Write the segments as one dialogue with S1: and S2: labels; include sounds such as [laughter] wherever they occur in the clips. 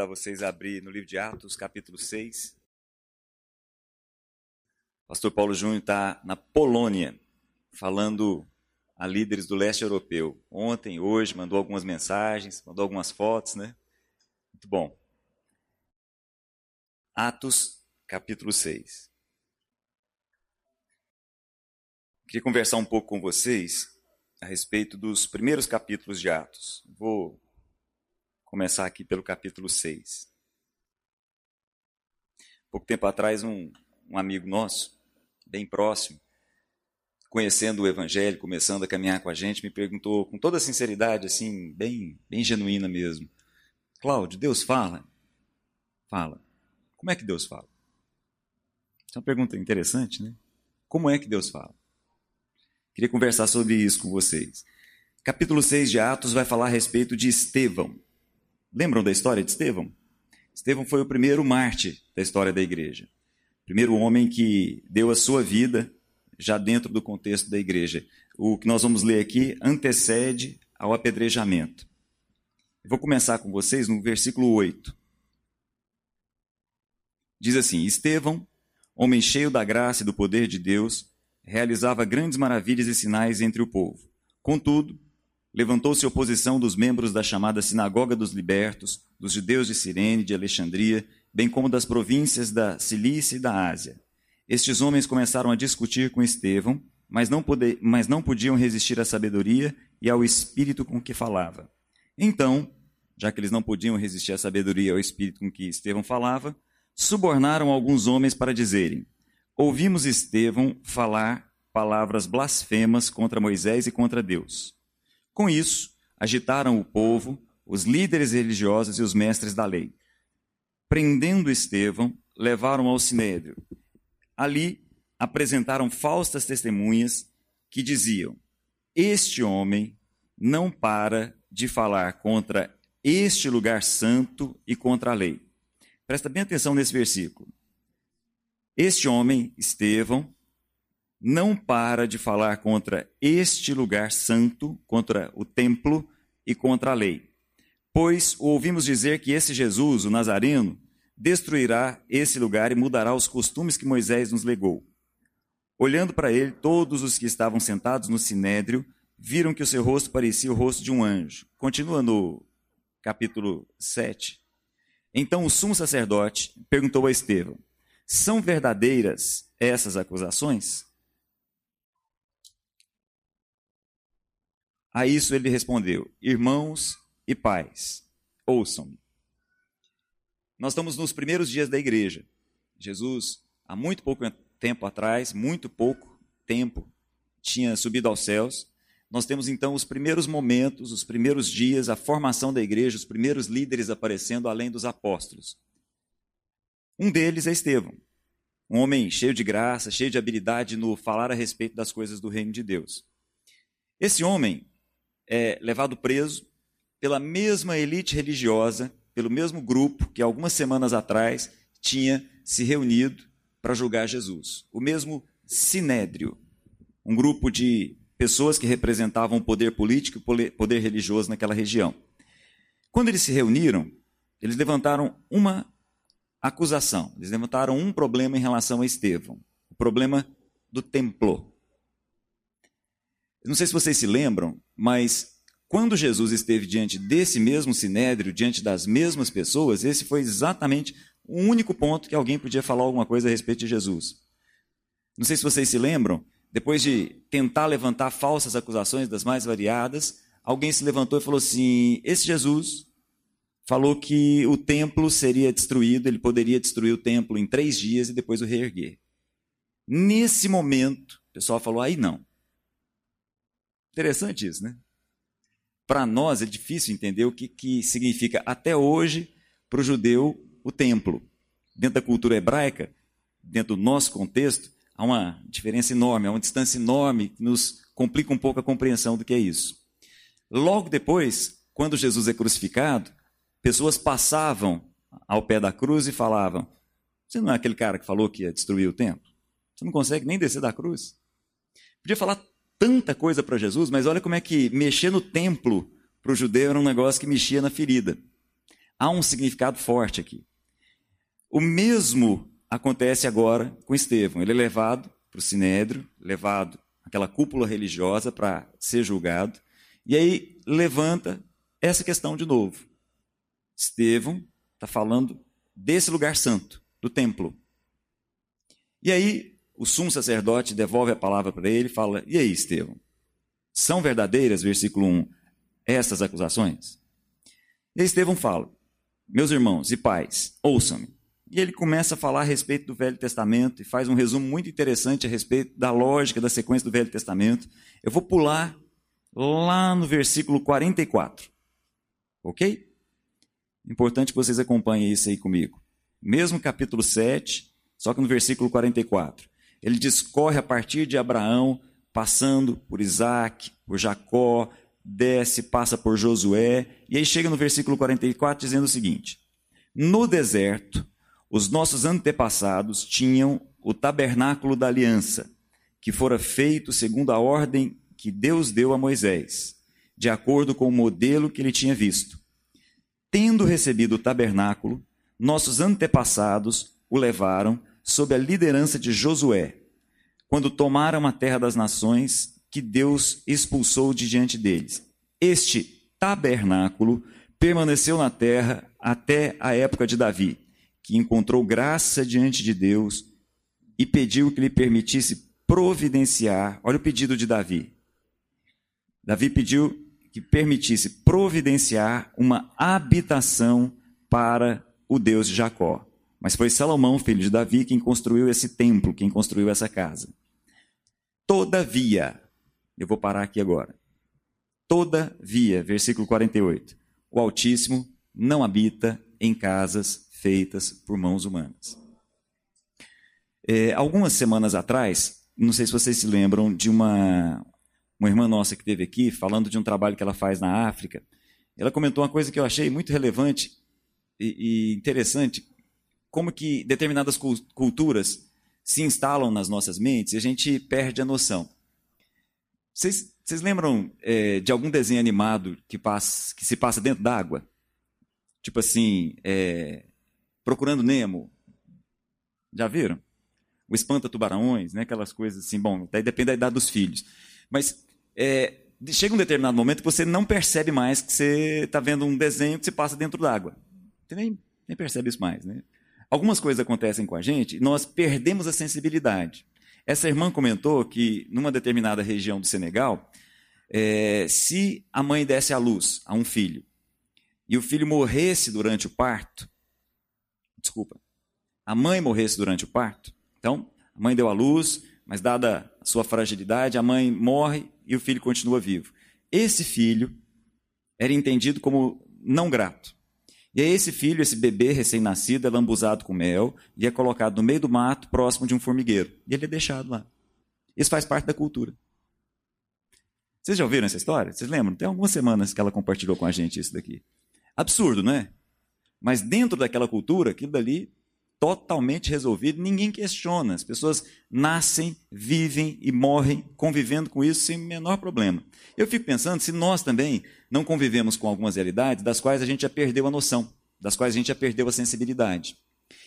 S1: convidar vocês a abrir no livro de Atos, capítulo 6. O pastor Paulo Júnior está na Polônia, falando a líderes do leste europeu. Ontem, hoje, mandou algumas mensagens, mandou algumas fotos, né? Muito bom. Atos, capítulo 6. Queria conversar um pouco com vocês a respeito dos primeiros capítulos de Atos. Vou começar aqui pelo capítulo 6. Pouco tempo atrás, um, um amigo nosso, bem próximo, conhecendo o Evangelho, começando a caminhar com a gente, me perguntou com toda sinceridade, assim, bem, bem genuína mesmo: Cláudio, Deus fala? Fala. Como é que Deus fala? Essa é uma pergunta interessante, né? Como é que Deus fala? Queria conversar sobre isso com vocês. Capítulo 6 de Atos vai falar a respeito de Estevão. Lembram da história de Estevão? Estevão foi o primeiro mártir da história da igreja. Primeiro homem que deu a sua vida já dentro do contexto da igreja. O que nós vamos ler aqui antecede ao apedrejamento. Eu vou começar com vocês no versículo 8. Diz assim: Estevão, homem cheio da graça e do poder de Deus, realizava grandes maravilhas e sinais entre o povo. Contudo, levantou-se oposição dos membros da chamada Sinagoga dos Libertos, dos judeus de Cirene, de Alexandria, bem como das províncias da Cilícia e da Ásia. Estes homens começaram a discutir com Estevão, mas não, mas não podiam resistir à sabedoria e ao espírito com que falava. Então, já que eles não podiam resistir à sabedoria e ao espírito com que Estevão falava, subornaram alguns homens para dizerem: ouvimos Estevão falar palavras blasfemas contra Moisés e contra Deus. Com isso, agitaram o povo, os líderes religiosos e os mestres da lei. Prendendo Estevão, levaram ao sinédrio. Ali apresentaram falsas testemunhas que diziam: Este homem não para de falar contra este lugar santo e contra a lei. Presta bem atenção nesse versículo. Este homem, Estevão, não para de falar contra este lugar santo, contra o templo e contra a lei. Pois ouvimos dizer que esse Jesus, o Nazareno, destruirá esse lugar e mudará os costumes que Moisés nos legou. Olhando para ele, todos os que estavam sentados no sinédrio viram que o seu rosto parecia o rosto de um anjo. Continua no capítulo 7. Então o sumo sacerdote perguntou a Estevão: são verdadeiras essas acusações? A isso ele respondeu: Irmãos e pais, ouçam-me. Nós estamos nos primeiros dias da igreja. Jesus, há muito pouco tempo atrás, muito pouco tempo, tinha subido aos céus. Nós temos então os primeiros momentos, os primeiros dias, a formação da igreja, os primeiros líderes aparecendo além dos apóstolos. Um deles é Estevão, um homem cheio de graça, cheio de habilidade no falar a respeito das coisas do reino de Deus. Esse homem é levado preso pela mesma elite religiosa, pelo mesmo grupo que algumas semanas atrás tinha se reunido para julgar Jesus. O mesmo sinédrio, um grupo de pessoas que representavam o poder político e o poder religioso naquela região. Quando eles se reuniram, eles levantaram uma acusação. Eles levantaram um problema em relação a Estevão, o problema do templo. Não sei se vocês se lembram, mas quando Jesus esteve diante desse mesmo sinédrio, diante das mesmas pessoas, esse foi exatamente o único ponto que alguém podia falar alguma coisa a respeito de Jesus. Não sei se vocês se lembram, depois de tentar levantar falsas acusações das mais variadas, alguém se levantou e falou assim: Esse Jesus falou que o templo seria destruído, ele poderia destruir o templo em três dias e depois o reerguer. Nesse momento, o pessoal falou: aí não. Interessante isso, né? Para nós é difícil entender o que, que significa até hoje para o judeu o templo. Dentro da cultura hebraica, dentro do nosso contexto, há uma diferença enorme, há uma distância enorme que nos complica um pouco a compreensão do que é isso. Logo depois, quando Jesus é crucificado, Pessoas passavam ao pé da cruz e falavam: Você não é aquele cara que falou que ia destruir o templo? Você não consegue nem descer da cruz? Podia falar tanta coisa para Jesus, mas olha como é que mexer no templo para o judeu era um negócio que mexia na ferida. Há um significado forte aqui. O mesmo acontece agora com Estevão. Ele é levado para o sinédrio, levado àquela cúpula religiosa para ser julgado, e aí levanta essa questão de novo. Estevão está falando desse lugar santo, do templo. E aí o sumo sacerdote devolve a palavra para ele e fala: E aí, Estevão? São verdadeiras, versículo 1, essas acusações? E Estevão fala: Meus irmãos e pais, ouçam-me. E ele começa a falar a respeito do Velho Testamento e faz um resumo muito interessante a respeito da lógica da sequência do Velho Testamento. Eu vou pular lá no versículo 44. Ok? Importante que vocês acompanhem isso aí comigo. Mesmo capítulo 7, só que no versículo 44. Ele discorre a partir de Abraão, passando por Isaac, por Jacó, desce, passa por Josué, e aí chega no versículo 44 dizendo o seguinte: No deserto, os nossos antepassados tinham o tabernáculo da aliança, que fora feito segundo a ordem que Deus deu a Moisés, de acordo com o modelo que ele tinha visto. Tendo recebido o tabernáculo, nossos antepassados o levaram sob a liderança de Josué, quando tomaram a terra das nações que Deus expulsou de diante deles. Este tabernáculo permaneceu na terra até a época de Davi, que encontrou graça diante de Deus e pediu que lhe permitisse providenciar. Olha o pedido de Davi. Davi pediu que permitisse providenciar uma habitação para o Deus de Jacó. Mas foi Salomão, filho de Davi, quem construiu esse templo, quem construiu essa casa. Todavia, eu vou parar aqui agora. Todavia, versículo 48. O Altíssimo não habita em casas feitas por mãos humanas. É, algumas semanas atrás, não sei se vocês se lembram de uma, uma irmã nossa que esteve aqui, falando de um trabalho que ela faz na África. Ela comentou uma coisa que eu achei muito relevante e, e interessante, como que determinadas culturas se instalam nas nossas mentes e a gente perde a noção. Vocês, vocês lembram é, de algum desenho animado que, passa, que se passa dentro d'água? Tipo assim, é, Procurando Nemo. Já viram? O Espanta Tubarões, né? aquelas coisas assim. Bom, daí depende da idade dos filhos. Mas é, chega um determinado momento que você não percebe mais que você está vendo um desenho que se passa dentro d'água. Você nem, nem percebe isso mais. Né? Algumas coisas acontecem com a gente nós perdemos a sensibilidade. Essa irmã comentou que, numa determinada região do Senegal, é, se a mãe desse à luz a um filho e o filho morresse durante o parto, desculpa, a mãe morresse durante o parto, então a mãe deu à luz, mas dada a sua fragilidade, a mãe morre e o filho continua vivo. Esse filho era entendido como não grato. E aí esse filho, esse bebê recém-nascido, é lambuzado com mel e é colocado no meio do mato, próximo de um formigueiro. E ele é deixado lá. Isso faz parte da cultura. Vocês já ouviram essa história? Vocês lembram? Tem algumas semanas que ela compartilhou com a gente isso daqui. Absurdo, não é? Mas dentro daquela cultura, aquilo dali totalmente resolvido, ninguém questiona. As pessoas nascem, vivem e morrem convivendo com isso sem o menor problema. Eu fico pensando se nós também não convivemos com algumas realidades das quais a gente já perdeu a noção, das quais a gente já perdeu a sensibilidade.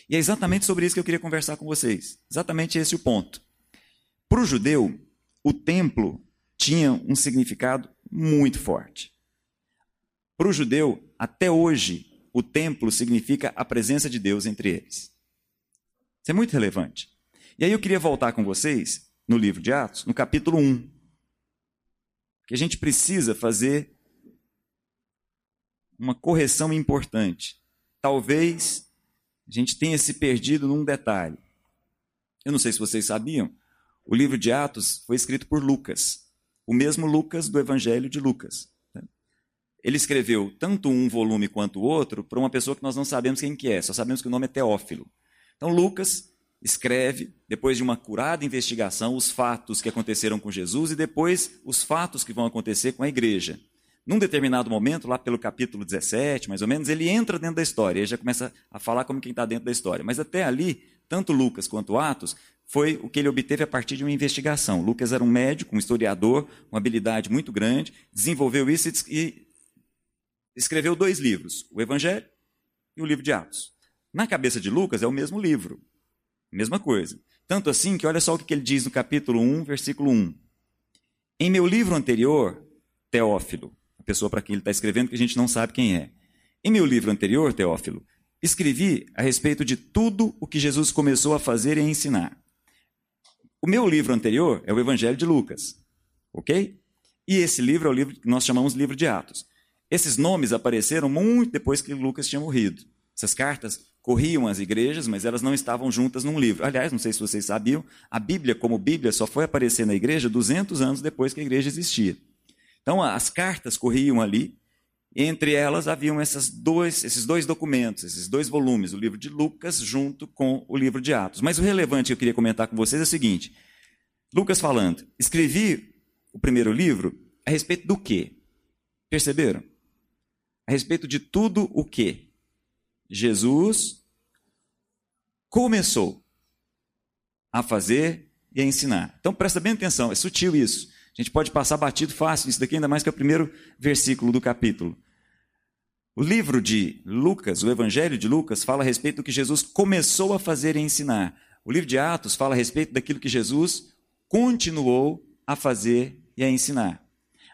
S1: E é exatamente sobre isso que eu queria conversar com vocês. Exatamente esse o ponto. Para o judeu, o templo tinha um significado muito forte. Para o judeu, até hoje, o templo significa a presença de Deus entre eles. Isso é muito relevante. E aí eu queria voltar com vocês no livro de Atos, no capítulo 1. Que a gente precisa fazer uma correção importante. Talvez a gente tenha se perdido num detalhe. Eu não sei se vocês sabiam, o livro de Atos foi escrito por Lucas, o mesmo Lucas do Evangelho de Lucas. Né? Ele escreveu tanto um volume quanto o outro para uma pessoa que nós não sabemos quem que é, só sabemos que o nome é Teófilo. Então, Lucas escreve, depois de uma curada investigação, os fatos que aconteceram com Jesus e depois os fatos que vão acontecer com a igreja. Num determinado momento, lá pelo capítulo 17, mais ou menos, ele entra dentro da história, ele já começa a falar como quem está dentro da história. Mas até ali, tanto Lucas quanto Atos, foi o que ele obteve a partir de uma investigação. Lucas era um médico, um historiador, uma habilidade muito grande, desenvolveu isso e escreveu dois livros, o Evangelho e o livro de Atos. Na cabeça de Lucas é o mesmo livro, mesma coisa. Tanto assim que olha só o que ele diz no capítulo 1, versículo 1. Em meu livro anterior, Teófilo, a pessoa para quem ele está escrevendo que a gente não sabe quem é. Em meu livro anterior, Teófilo, escrevi a respeito de tudo o que Jesus começou a fazer e a ensinar. O meu livro anterior é o Evangelho de Lucas, ok? E esse livro é o livro que nós chamamos livro de Atos. Esses nomes apareceram muito depois que Lucas tinha morrido. Essas cartas corriam às igrejas, mas elas não estavam juntas num livro. Aliás, não sei se vocês sabiam, a Bíblia, como Bíblia, só foi aparecer na igreja 200 anos depois que a igreja existia. Então, as cartas corriam ali, entre elas haviam dois, esses dois documentos, esses dois volumes, o livro de Lucas junto com o livro de Atos. Mas o relevante que eu queria comentar com vocês é o seguinte: Lucas falando, escrevi o primeiro livro a respeito do quê? Perceberam? A respeito de tudo o que Jesus começou a fazer e a ensinar. Então presta bem atenção, é sutil isso. A gente pode passar batido fácil isso daqui, ainda mais que é o primeiro versículo do capítulo. O livro de Lucas, o Evangelho de Lucas, fala a respeito do que Jesus começou a fazer e ensinar. O livro de Atos fala a respeito daquilo que Jesus continuou a fazer e a ensinar.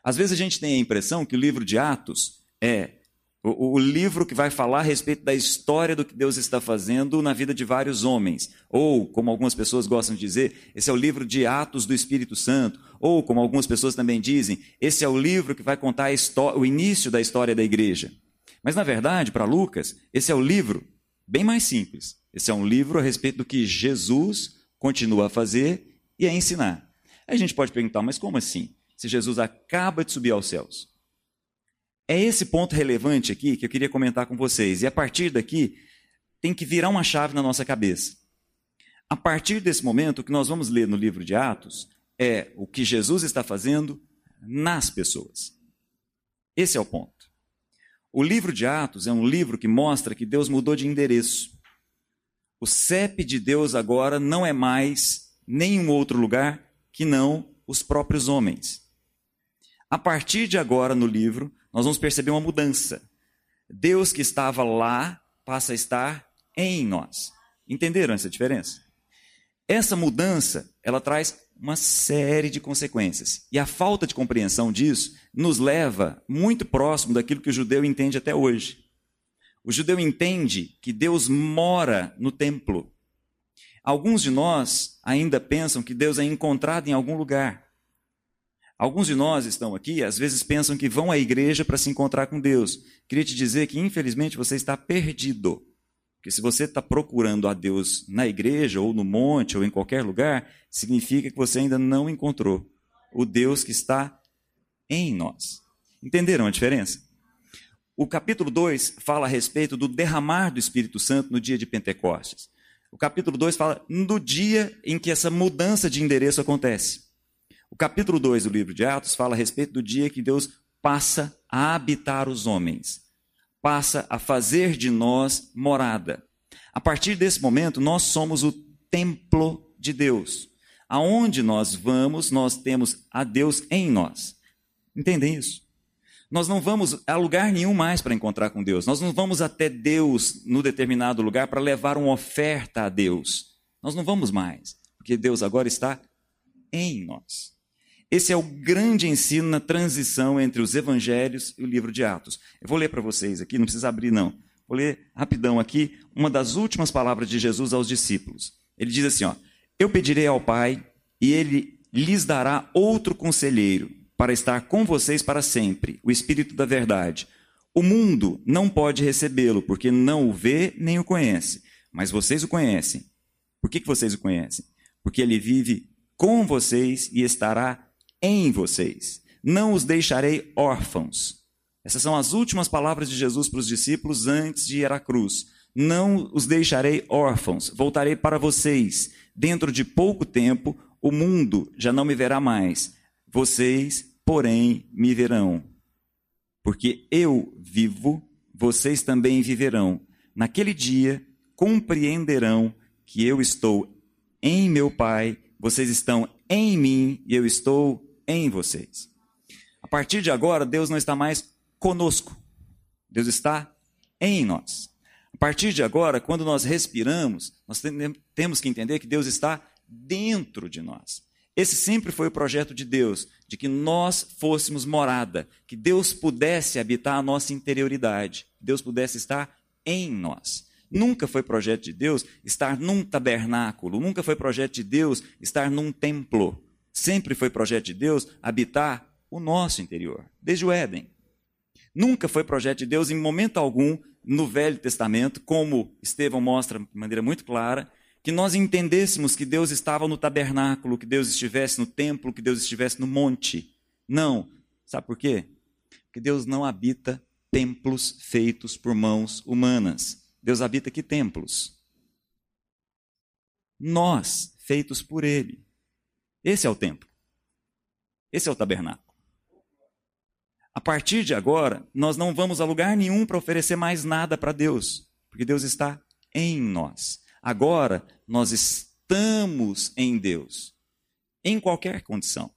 S1: Às vezes a gente tem a impressão que o livro de Atos é o, o, livro que vai falar a respeito da história do que Deus está fazendo na vida de vários homens. Ou, como algumas pessoas gostam de dizer, esse é o livro de Atos do Espírito Santo. Ou, como algumas pessoas também dizem, esse é o livro que vai contar o início da história da igreja. Mas, na verdade, para Lucas, esse é o livro bem mais simples. Esse é um livro a respeito do que Jesus continua a fazer e a ensinar. Aí a gente pode perguntar, mas como assim? Se Jesus acaba de subir aos céus, é esse ponto relevante aqui que eu queria comentar com vocês. E a partir daqui, tem que virar uma chave na nossa cabeça. A partir desse momento, o que nós vamos ler no livro de Atos é o que Jesus está fazendo nas pessoas. Esse é o ponto. O livro de Atos é um livro que mostra que Deus mudou de endereço. O CEP de Deus agora não é mais nenhum outro lugar que não os próprios homens. A partir de agora no livro, nós vamos perceber uma mudança. Deus que estava lá passa a estar em nós. Entenderam essa diferença? Essa mudança, ela traz uma série de consequências. E a falta de compreensão disso nos leva muito próximo daquilo que o judeu entende até hoje. O judeu entende que Deus mora no templo. Alguns de nós ainda pensam que Deus é encontrado em algum lugar. Alguns de nós estão aqui, às vezes pensam que vão à igreja para se encontrar com Deus. Queria te dizer que, infelizmente, você está perdido. Porque se você está procurando a Deus na igreja, ou no monte, ou em qualquer lugar, significa que você ainda não encontrou o Deus que está em nós. Entenderam a diferença? O capítulo 2 fala a respeito do derramar do Espírito Santo no dia de Pentecostes. O capítulo 2 fala do dia em que essa mudança de endereço acontece. O capítulo 2 do livro de Atos fala a respeito do dia que Deus passa a habitar os homens, passa a fazer de nós morada. A partir desse momento, nós somos o templo de Deus. Aonde nós vamos, nós temos a Deus em nós. Entendem isso? Nós não vamos a lugar nenhum mais para encontrar com Deus. Nós não vamos até Deus no determinado lugar para levar uma oferta a Deus. Nós não vamos mais, porque Deus agora está em nós. Esse é o grande ensino na transição entre os evangelhos e o livro de Atos. Eu vou ler para vocês aqui, não precisa abrir não. Vou ler rapidão aqui uma das últimas palavras de Jesus aos discípulos. Ele diz assim, ó: Eu pedirei ao Pai e ele lhes dará outro conselheiro para estar com vocês para sempre, o Espírito da verdade. O mundo não pode recebê-lo, porque não o vê nem o conhece, mas vocês o conhecem. Por que, que vocês o conhecem? Porque ele vive com vocês e estará em vocês. Não os deixarei órfãos. Essas são as últimas palavras de Jesus para os discípulos antes de ir à cruz. Não os deixarei órfãos, voltarei para vocês. Dentro de pouco tempo, o mundo já não me verá mais. Vocês, porém, me verão. Porque eu vivo, vocês também viverão. Naquele dia, compreenderão que eu estou em meu Pai, vocês estão em mim e eu estou em vocês. A partir de agora, Deus não está mais conosco. Deus está em nós. A partir de agora, quando nós respiramos, nós temos que entender que Deus está dentro de nós. Esse sempre foi o projeto de Deus, de que nós fôssemos morada, que Deus pudesse habitar a nossa interioridade, que Deus pudesse estar em nós. Nunca foi projeto de Deus estar num tabernáculo, nunca foi projeto de Deus estar num templo. Sempre foi projeto de Deus habitar o nosso interior, desde o Éden. Nunca foi projeto de Deus, em momento algum, no Velho Testamento, como Estevão mostra de maneira muito clara, que nós entendêssemos que Deus estava no tabernáculo, que Deus estivesse no templo, que Deus estivesse no monte. Não. Sabe por quê? Porque Deus não habita templos feitos por mãos humanas. Deus habita que templos? Nós, feitos por Ele. Esse é o templo. Esse é o tabernáculo. A partir de agora, nós não vamos a lugar nenhum para oferecer mais nada para Deus, porque Deus está em nós. Agora, nós estamos em Deus, em qualquer condição,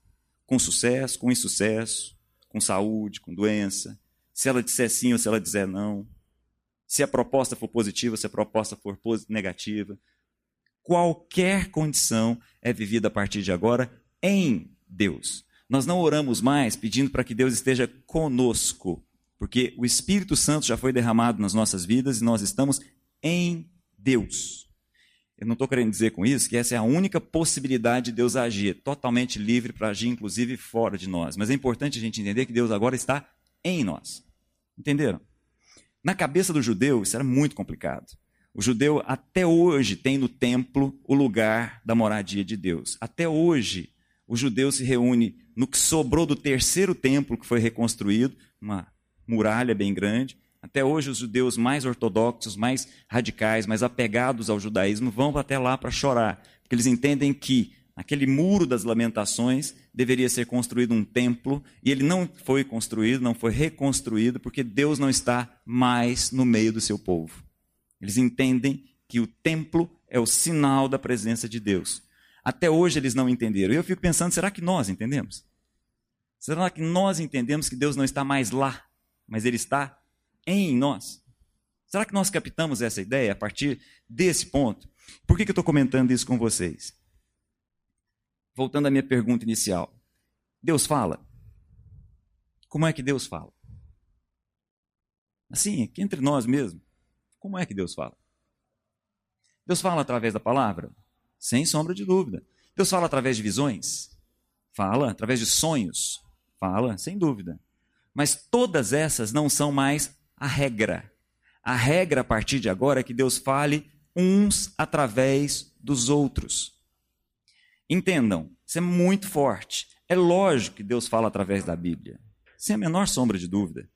S1: com sucesso, com insucesso, com saúde, com doença, se ela disser sim ou se ela disser não, se a proposta for positiva, se a proposta for negativa. Qualquer condição é vivida a partir de agora em Deus. Nós não oramos mais pedindo para que Deus esteja conosco, porque o Espírito Santo já foi derramado nas nossas vidas e nós estamos em Deus. Eu não estou querendo dizer com isso que essa é a única possibilidade de Deus agir, totalmente livre para agir, inclusive fora de nós. Mas é importante a gente entender que Deus agora está em nós. Entenderam? Na cabeça do judeu, isso era muito complicado. O judeu até hoje tem no templo o lugar da moradia de Deus. Até hoje, o judeu se reúne no que sobrou do terceiro templo que foi reconstruído, uma muralha bem grande. Até hoje, os judeus mais ortodoxos, mais radicais, mais apegados ao judaísmo, vão até lá para chorar, porque eles entendem que naquele muro das lamentações deveria ser construído um templo, e ele não foi construído, não foi reconstruído, porque Deus não está mais no meio do seu povo. Eles entendem que o templo é o sinal da presença de Deus. Até hoje eles não entenderam. Eu fico pensando, será que nós entendemos? Será que nós entendemos que Deus não está mais lá, mas Ele está em nós? Será que nós captamos essa ideia a partir desse ponto? Por que, que eu estou comentando isso com vocês? Voltando à minha pergunta inicial. Deus fala? Como é que Deus fala? Assim, aqui entre nós mesmo. Como é que Deus fala? Deus fala através da palavra? Sem sombra de dúvida. Deus fala através de visões? Fala. Através de sonhos? Fala, sem dúvida. Mas todas essas não são mais a regra. A regra a partir de agora é que Deus fale uns através dos outros. Entendam, isso é muito forte. É lógico que Deus fala através da Bíblia, sem a menor sombra de dúvida.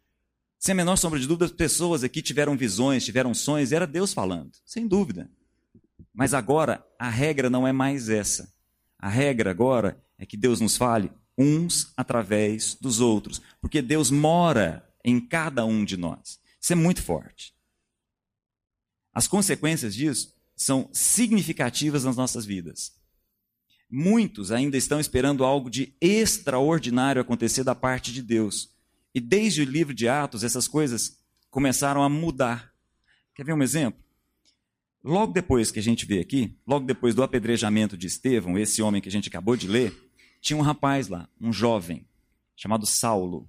S1: Sem a menor sombra de dúvida, as pessoas aqui tiveram visões, tiveram sonhos, era Deus falando, sem dúvida. Mas agora a regra não é mais essa. A regra agora é que Deus nos fale uns através dos outros, porque Deus mora em cada um de nós. Isso é muito forte. As consequências disso são significativas nas nossas vidas. Muitos ainda estão esperando algo de extraordinário acontecer da parte de Deus. E desde o livro de Atos, essas coisas começaram a mudar. Quer ver um exemplo? Logo depois que a gente vê aqui, logo depois do apedrejamento de Estevão, esse homem que a gente acabou de ler, tinha um rapaz lá, um jovem, chamado Saulo,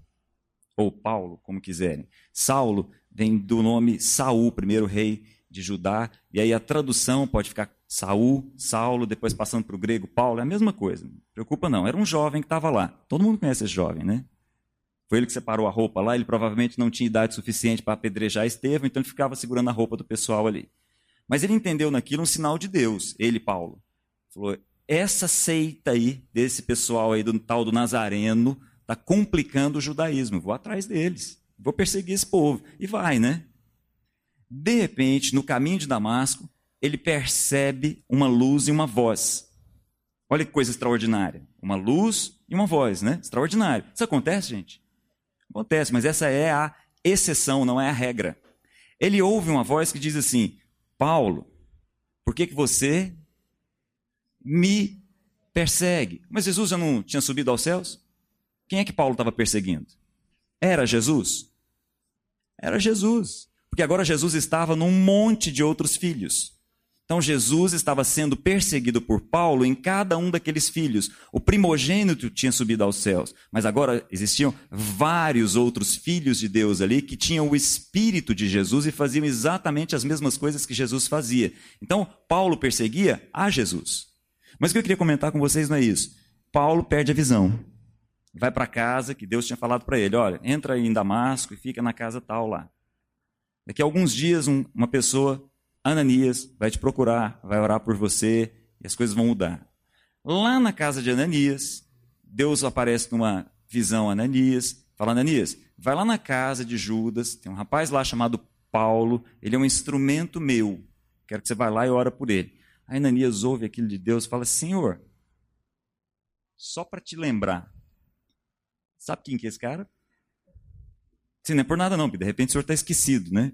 S1: ou Paulo, como quiserem. Saulo vem do nome Saul, primeiro rei de Judá, e aí a tradução pode ficar Saul, Saulo, depois passando para o grego Paulo, é a mesma coisa. Não preocupa não, era um jovem que estava lá. Todo mundo conhece esse jovem, né? Foi ele que separou a roupa lá, ele provavelmente não tinha idade suficiente para apedrejar Estevão, então ele ficava segurando a roupa do pessoal ali. Mas ele entendeu naquilo um sinal de Deus, ele, Paulo. Falou: essa seita aí, desse pessoal aí, do tal do Nazareno, está complicando o judaísmo. Vou atrás deles, vou perseguir esse povo. E vai, né? De repente, no caminho de Damasco, ele percebe uma luz e uma voz. Olha que coisa extraordinária. Uma luz e uma voz, né? Extraordinário. Isso acontece, gente? Acontece, mas essa é a exceção, não é a regra. Ele ouve uma voz que diz assim: Paulo, por que, que você me persegue? Mas Jesus já não tinha subido aos céus? Quem é que Paulo estava perseguindo? Era Jesus? Era Jesus. Porque agora Jesus estava num monte de outros filhos. Então Jesus estava sendo perseguido por Paulo em cada um daqueles filhos. O primogênito tinha subido aos céus, mas agora existiam vários outros filhos de Deus ali que tinham o espírito de Jesus e faziam exatamente as mesmas coisas que Jesus fazia. Então Paulo perseguia a Jesus. Mas o que eu queria comentar com vocês não é isso. Paulo perde a visão. Vai para casa que Deus tinha falado para ele: olha, entra em Damasco e fica na casa tal lá. Daqui a alguns dias, um, uma pessoa Ananias vai te procurar, vai orar por você e as coisas vão mudar. Lá na casa de Ananias, Deus aparece numa visão a Ananias, fala: Ananias, vai lá na casa de Judas, tem um rapaz lá chamado Paulo, ele é um instrumento meu, quero que você vá lá e ora por ele. Aí Ananias ouve aquilo de Deus fala: Senhor, só para te lembrar, sabe quem que é esse cara? Sim, não é por nada não, porque de repente o senhor está esquecido, né?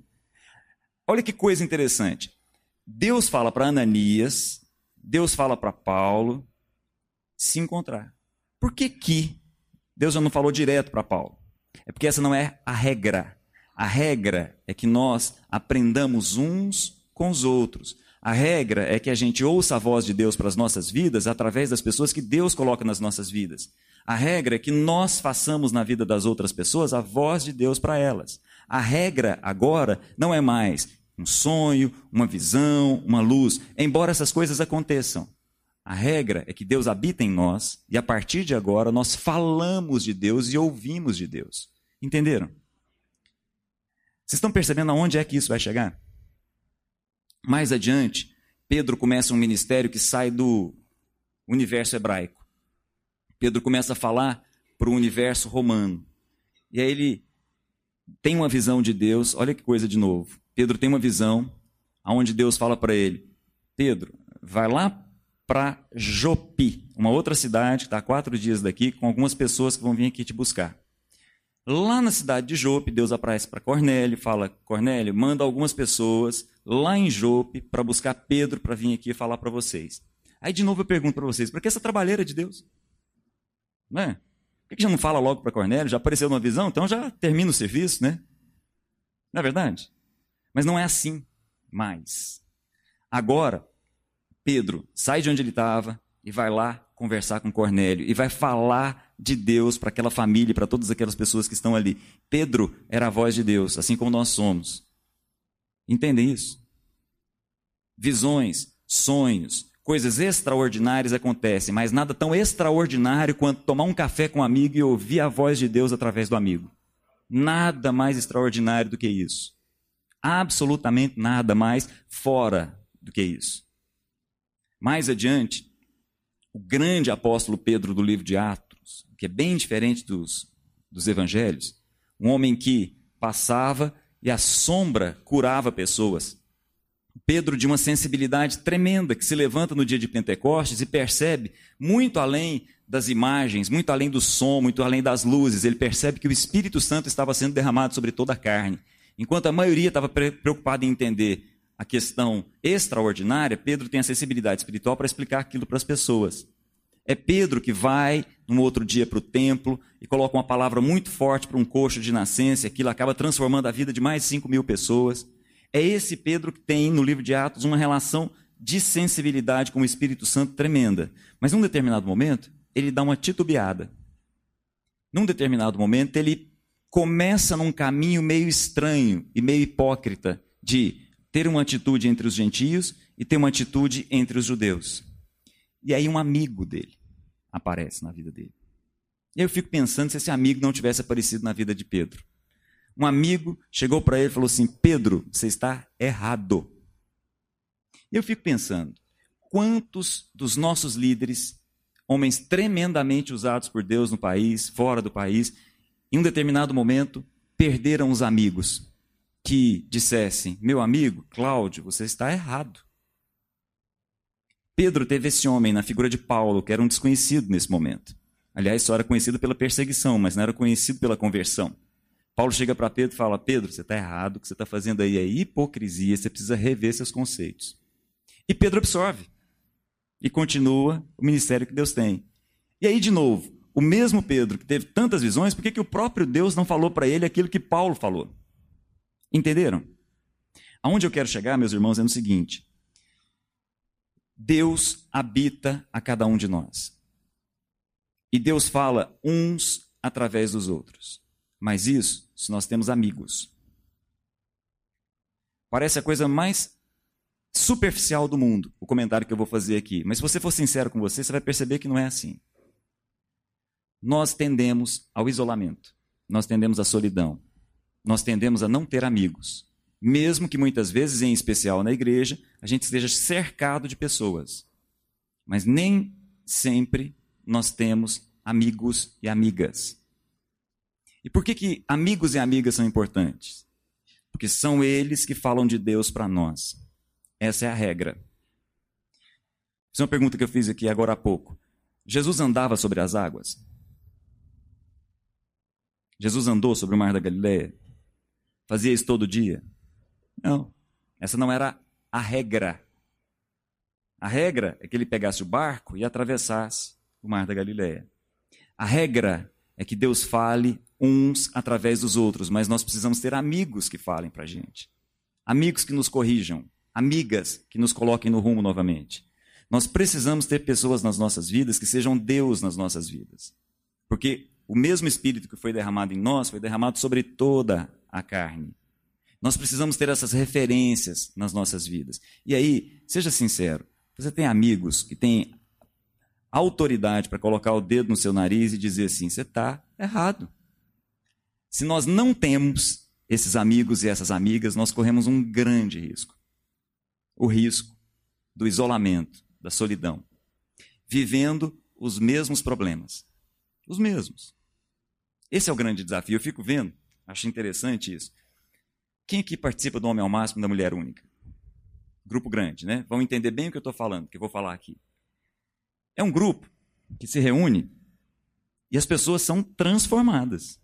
S1: Olha que coisa interessante. Deus fala para Ananias, Deus fala para Paulo se encontrar. Por que que Deus não falou direto para Paulo? É porque essa não é a regra. A regra é que nós aprendamos uns com os outros. A regra é que a gente ouça a voz de Deus para as nossas vidas através das pessoas que Deus coloca nas nossas vidas. A regra é que nós façamos na vida das outras pessoas a voz de Deus para elas. A regra agora não é mais um sonho, uma visão, uma luz, embora essas coisas aconteçam. A regra é que Deus habita em nós e a partir de agora nós falamos de Deus e ouvimos de Deus. Entenderam? Vocês estão percebendo aonde é que isso vai chegar? Mais adiante, Pedro começa um ministério que sai do universo hebraico. Pedro começa a falar para o universo romano. E aí ele tem uma visão de Deus, olha que coisa de novo. Pedro tem uma visão onde Deus fala para ele: Pedro, vai lá para Jopi, uma outra cidade que está quatro dias daqui, com algumas pessoas que vão vir aqui te buscar. Lá na cidade de Jope, Deus aparece para Cornélio, fala: Cornélio, manda algumas pessoas lá em Jope para buscar Pedro para vir aqui falar para vocês. Aí de novo eu pergunto para vocês: para que essa trabalheira de Deus? Não é? Por que já não fala logo para Cornélio? Já apareceu numa visão? Então já termina o serviço, né? Não é verdade? Mas não é assim mais. Agora, Pedro sai de onde ele estava e vai lá conversar com Cornélio e vai falar de Deus para aquela família e para todas aquelas pessoas que estão ali. Pedro era a voz de Deus, assim como nós somos. Entendem isso? Visões, sonhos, Coisas extraordinárias acontecem, mas nada tão extraordinário quanto tomar um café com um amigo e ouvir a voz de Deus através do amigo. Nada mais extraordinário do que isso. Absolutamente nada mais fora do que isso. Mais adiante, o grande apóstolo Pedro do livro de Atos, que é bem diferente dos, dos evangelhos, um homem que passava e a sombra curava pessoas. Pedro, de uma sensibilidade tremenda, que se levanta no dia de Pentecostes e percebe, muito além das imagens, muito além do som, muito além das luzes, ele percebe que o Espírito Santo estava sendo derramado sobre toda a carne. Enquanto a maioria estava preocupada em entender a questão extraordinária, Pedro tem a sensibilidade espiritual para explicar aquilo para as pessoas. É Pedro que vai, num outro dia, para o templo e coloca uma palavra muito forte para um coxo de nascença, aquilo acaba transformando a vida de mais de 5 mil pessoas. É esse Pedro que tem no livro de Atos uma relação de sensibilidade com o Espírito Santo tremenda. Mas num determinado momento, ele dá uma titubeada. Num determinado momento, ele começa num caminho meio estranho e meio hipócrita de ter uma atitude entre os gentios e ter uma atitude entre os judeus. E aí um amigo dele aparece na vida dele. E eu fico pensando se esse amigo não tivesse aparecido na vida de Pedro. Um amigo chegou para ele e falou assim: Pedro, você está errado. Eu fico pensando, quantos dos nossos líderes, homens tremendamente usados por Deus no país, fora do país, em um determinado momento, perderam os amigos que dissessem: Meu amigo, Cláudio, você está errado. Pedro teve esse homem na figura de Paulo, que era um desconhecido nesse momento. Aliás, só era conhecido pela perseguição, mas não era conhecido pela conversão. Paulo chega para Pedro e fala: Pedro, você está errado, o que você está fazendo aí é hipocrisia, você precisa rever seus conceitos. E Pedro absorve e continua o ministério que Deus tem. E aí, de novo, o mesmo Pedro que teve tantas visões, por que, que o próprio Deus não falou para ele aquilo que Paulo falou? Entenderam? Aonde eu quero chegar, meus irmãos, é no seguinte: Deus habita a cada um de nós. E Deus fala uns através dos outros. Mas isso se nós temos amigos. Parece a coisa mais superficial do mundo, o comentário que eu vou fazer aqui. Mas se você for sincero com você, você vai perceber que não é assim. Nós tendemos ao isolamento, nós tendemos à solidão, nós tendemos a não ter amigos. Mesmo que muitas vezes, em especial na igreja, a gente esteja cercado de pessoas. Mas nem sempre nós temos amigos e amigas. E por que, que amigos e amigas são importantes? Porque são eles que falam de Deus para nós. Essa é a regra. Essa é uma pergunta que eu fiz aqui agora há pouco. Jesus andava sobre as águas? Jesus andou sobre o mar da Galileia? Fazia isso todo dia? Não. Essa não era a regra. A regra é que ele pegasse o barco e atravessasse o mar da Galileia. A regra é que Deus fale uns através dos outros, mas nós precisamos ter amigos que falem para a gente. Amigos que nos corrijam, amigas que nos coloquem no rumo novamente. Nós precisamos ter pessoas nas nossas vidas que sejam Deus nas nossas vidas. Porque o mesmo Espírito que foi derramado em nós foi derramado sobre toda a carne. Nós precisamos ter essas referências nas nossas vidas. E aí, seja sincero, você tem amigos que têm autoridade para colocar o dedo no seu nariz e dizer assim: você está errado. Se nós não temos esses amigos e essas amigas, nós corremos um grande risco. O risco do isolamento, da solidão. Vivendo os mesmos problemas. Os mesmos. Esse é o grande desafio. Eu fico vendo, acho interessante isso. Quem aqui participa do Homem ao Máximo da Mulher Única? Grupo grande, né? Vão entender bem o que eu estou falando, que eu vou falar aqui. É um grupo que se reúne e as pessoas são transformadas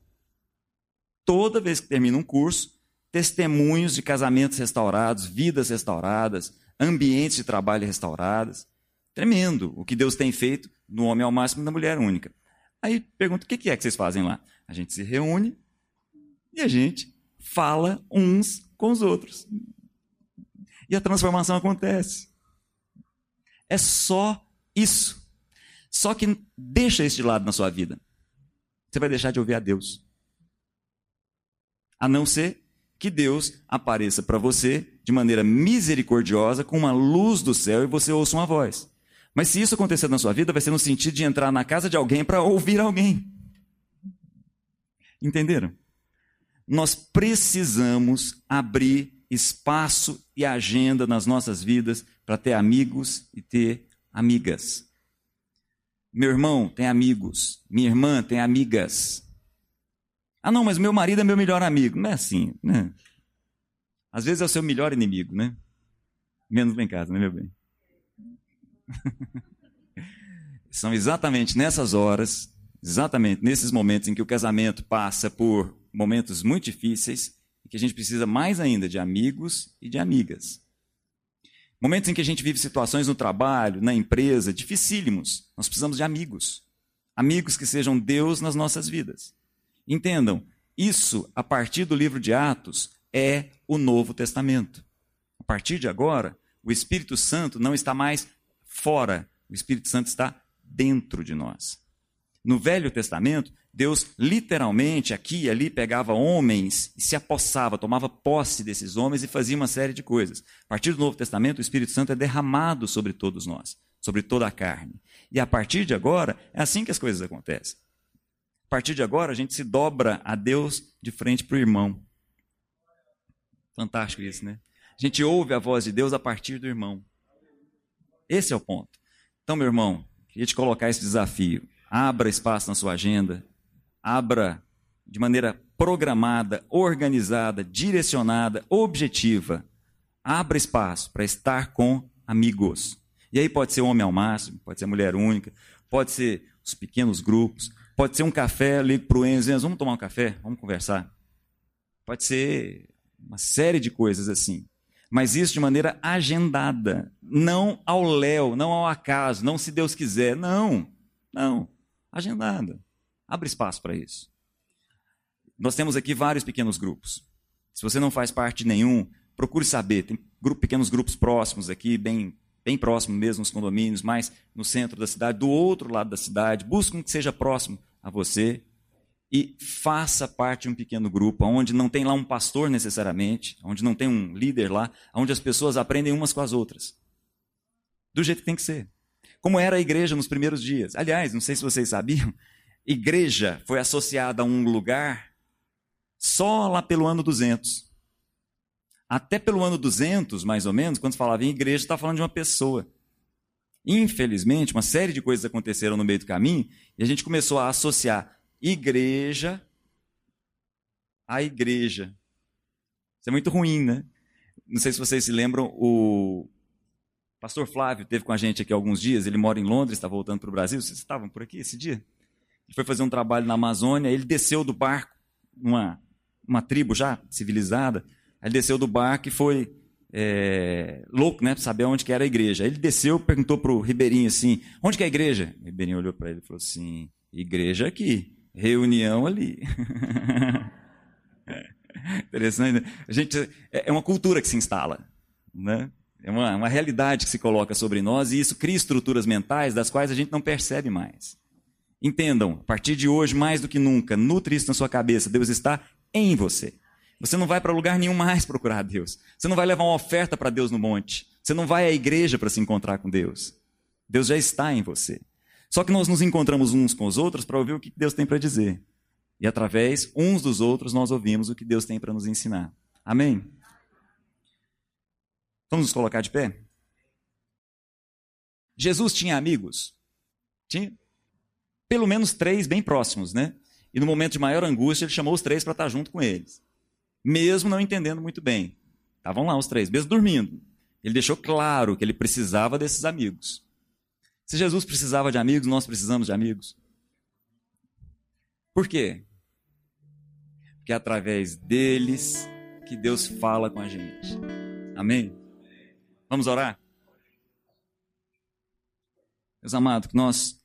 S1: toda vez que termina um curso, testemunhos de casamentos restaurados, vidas restauradas, ambientes de trabalho restaurados. Tremendo o que Deus tem feito no homem ao máximo e na mulher única. Aí pergunta: o que é que vocês fazem lá? A gente se reúne e a gente fala uns com os outros. E a transformação acontece. É só isso. Só que deixa isso de lado na sua vida. Você vai deixar de ouvir a Deus a não ser que Deus apareça para você de maneira misericordiosa, com uma luz do céu e você ouça uma voz. Mas se isso acontecer na sua vida, vai ser no sentido de entrar na casa de alguém para ouvir alguém. Entenderam? Nós precisamos abrir espaço e agenda nas nossas vidas para ter amigos e ter amigas. Meu irmão tem amigos, minha irmã tem amigas. Ah, não, mas meu marido é meu melhor amigo. Não é assim, né? Às vezes é o seu melhor inimigo, né? Menos lá em casa, né, meu bem? [laughs] São exatamente nessas horas, exatamente nesses momentos em que o casamento passa por momentos muito difíceis, que a gente precisa mais ainda de amigos e de amigas. Momentos em que a gente vive situações no trabalho, na empresa, dificílimos. Nós precisamos de amigos. Amigos que sejam Deus nas nossas vidas. Entendam, isso, a partir do livro de Atos, é o Novo Testamento. A partir de agora, o Espírito Santo não está mais fora, o Espírito Santo está dentro de nós. No Velho Testamento, Deus literalmente aqui e ali pegava homens e se apossava, tomava posse desses homens e fazia uma série de coisas. A partir do Novo Testamento, o Espírito Santo é derramado sobre todos nós, sobre toda a carne. E a partir de agora, é assim que as coisas acontecem. A partir de agora, a gente se dobra a Deus de frente para o irmão. Fantástico isso, né? A gente ouve a voz de Deus a partir do irmão. Esse é o ponto. Então, meu irmão, queria te colocar esse desafio. Abra espaço na sua agenda. Abra de maneira programada, organizada, direcionada, objetiva. Abra espaço para estar com amigos. E aí pode ser homem ao máximo, pode ser mulher única, pode ser os pequenos grupos, Pode ser um café, ligo para o Enzo, Enzo, vamos tomar um café, vamos conversar. Pode ser uma série de coisas assim. Mas isso de maneira agendada, não ao léu, não ao acaso, não se Deus quiser, não, não, agendada. Abre espaço para isso. Nós temos aqui vários pequenos grupos. Se você não faz parte de nenhum, procure saber. Tem grupo, pequenos grupos próximos aqui, bem, bem próximo mesmo nos condomínios, mais no centro da cidade, do outro lado da cidade. Busque um que seja próximo a você e faça parte de um pequeno grupo, onde não tem lá um pastor necessariamente, onde não tem um líder lá, onde as pessoas aprendem umas com as outras. Do jeito que tem que ser. Como era a igreja nos primeiros dias. Aliás, não sei se vocês sabiam, [laughs] igreja foi associada a um lugar só lá pelo ano 200. Até pelo ano 200, mais ou menos, quando se falava em igreja, está falando de uma pessoa. Infelizmente, uma série de coisas aconteceram no meio do caminho e a gente começou a associar igreja à igreja. Isso é muito ruim, né? Não sei se vocês se lembram, o pastor Flávio teve com a gente aqui alguns dias, ele mora em Londres, está voltando para o Brasil. Vocês estavam por aqui esse dia? Ele foi fazer um trabalho na Amazônia, ele desceu do barco, uma, uma tribo já civilizada, ele desceu do barco e foi é, louco, né, para saber onde que era a igreja. Ele desceu, perguntou para o Ribeirinho assim, onde que é a igreja? O Ribeirinho olhou para ele e falou assim, igreja aqui reunião ali. [laughs] Interessante, né? A gente, é, é uma cultura que se instala, né? É uma, uma realidade que se coloca sobre nós e isso cria estruturas mentais das quais a gente não percebe mais. Entendam, a partir de hoje, mais do que nunca, nutre isso na sua cabeça. Deus está em você. Você não vai para lugar nenhum mais procurar Deus. Você não vai levar uma oferta para Deus no monte. Você não vai à igreja para se encontrar com Deus. Deus já está em você. Só que nós nos encontramos uns com os outros para ouvir o que Deus tem para dizer. E através uns dos outros nós ouvimos o que Deus tem para nos ensinar. Amém? Vamos nos colocar de pé? Jesus tinha amigos? Tinha? Pelo menos três bem próximos, né? E no momento de maior angústia, ele chamou os três para estar junto com eles. Mesmo não entendendo muito bem. Estavam lá os três, mesmo dormindo. Ele deixou claro que ele precisava desses amigos. Se Jesus precisava de amigos, nós precisamos de amigos. Por quê? Porque é através deles que Deus fala com a gente. Amém? Vamos orar? Meus amados, que nós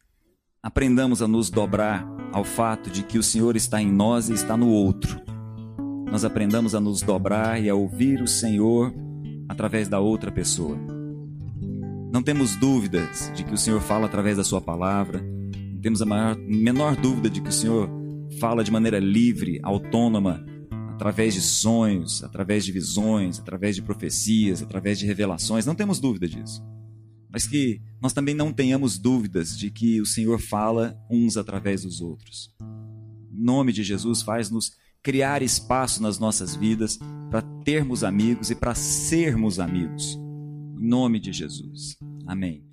S1: aprendamos a nos dobrar ao fato de que o Senhor está em nós e está no outro. Nós aprendamos a nos dobrar e a ouvir o Senhor através da outra pessoa. Não temos dúvidas de que o Senhor fala através da Sua palavra. Não temos a maior, menor dúvida de que o Senhor fala de maneira livre, autônoma, através de sonhos, através de visões, através de profecias, através de revelações. Não temos dúvida disso. Mas que nós também não tenhamos dúvidas de que o Senhor fala uns através dos outros. Em nome de Jesus, faz-nos criar espaço nas nossas vidas para termos amigos e para sermos amigos. Em nome de Jesus. Amém.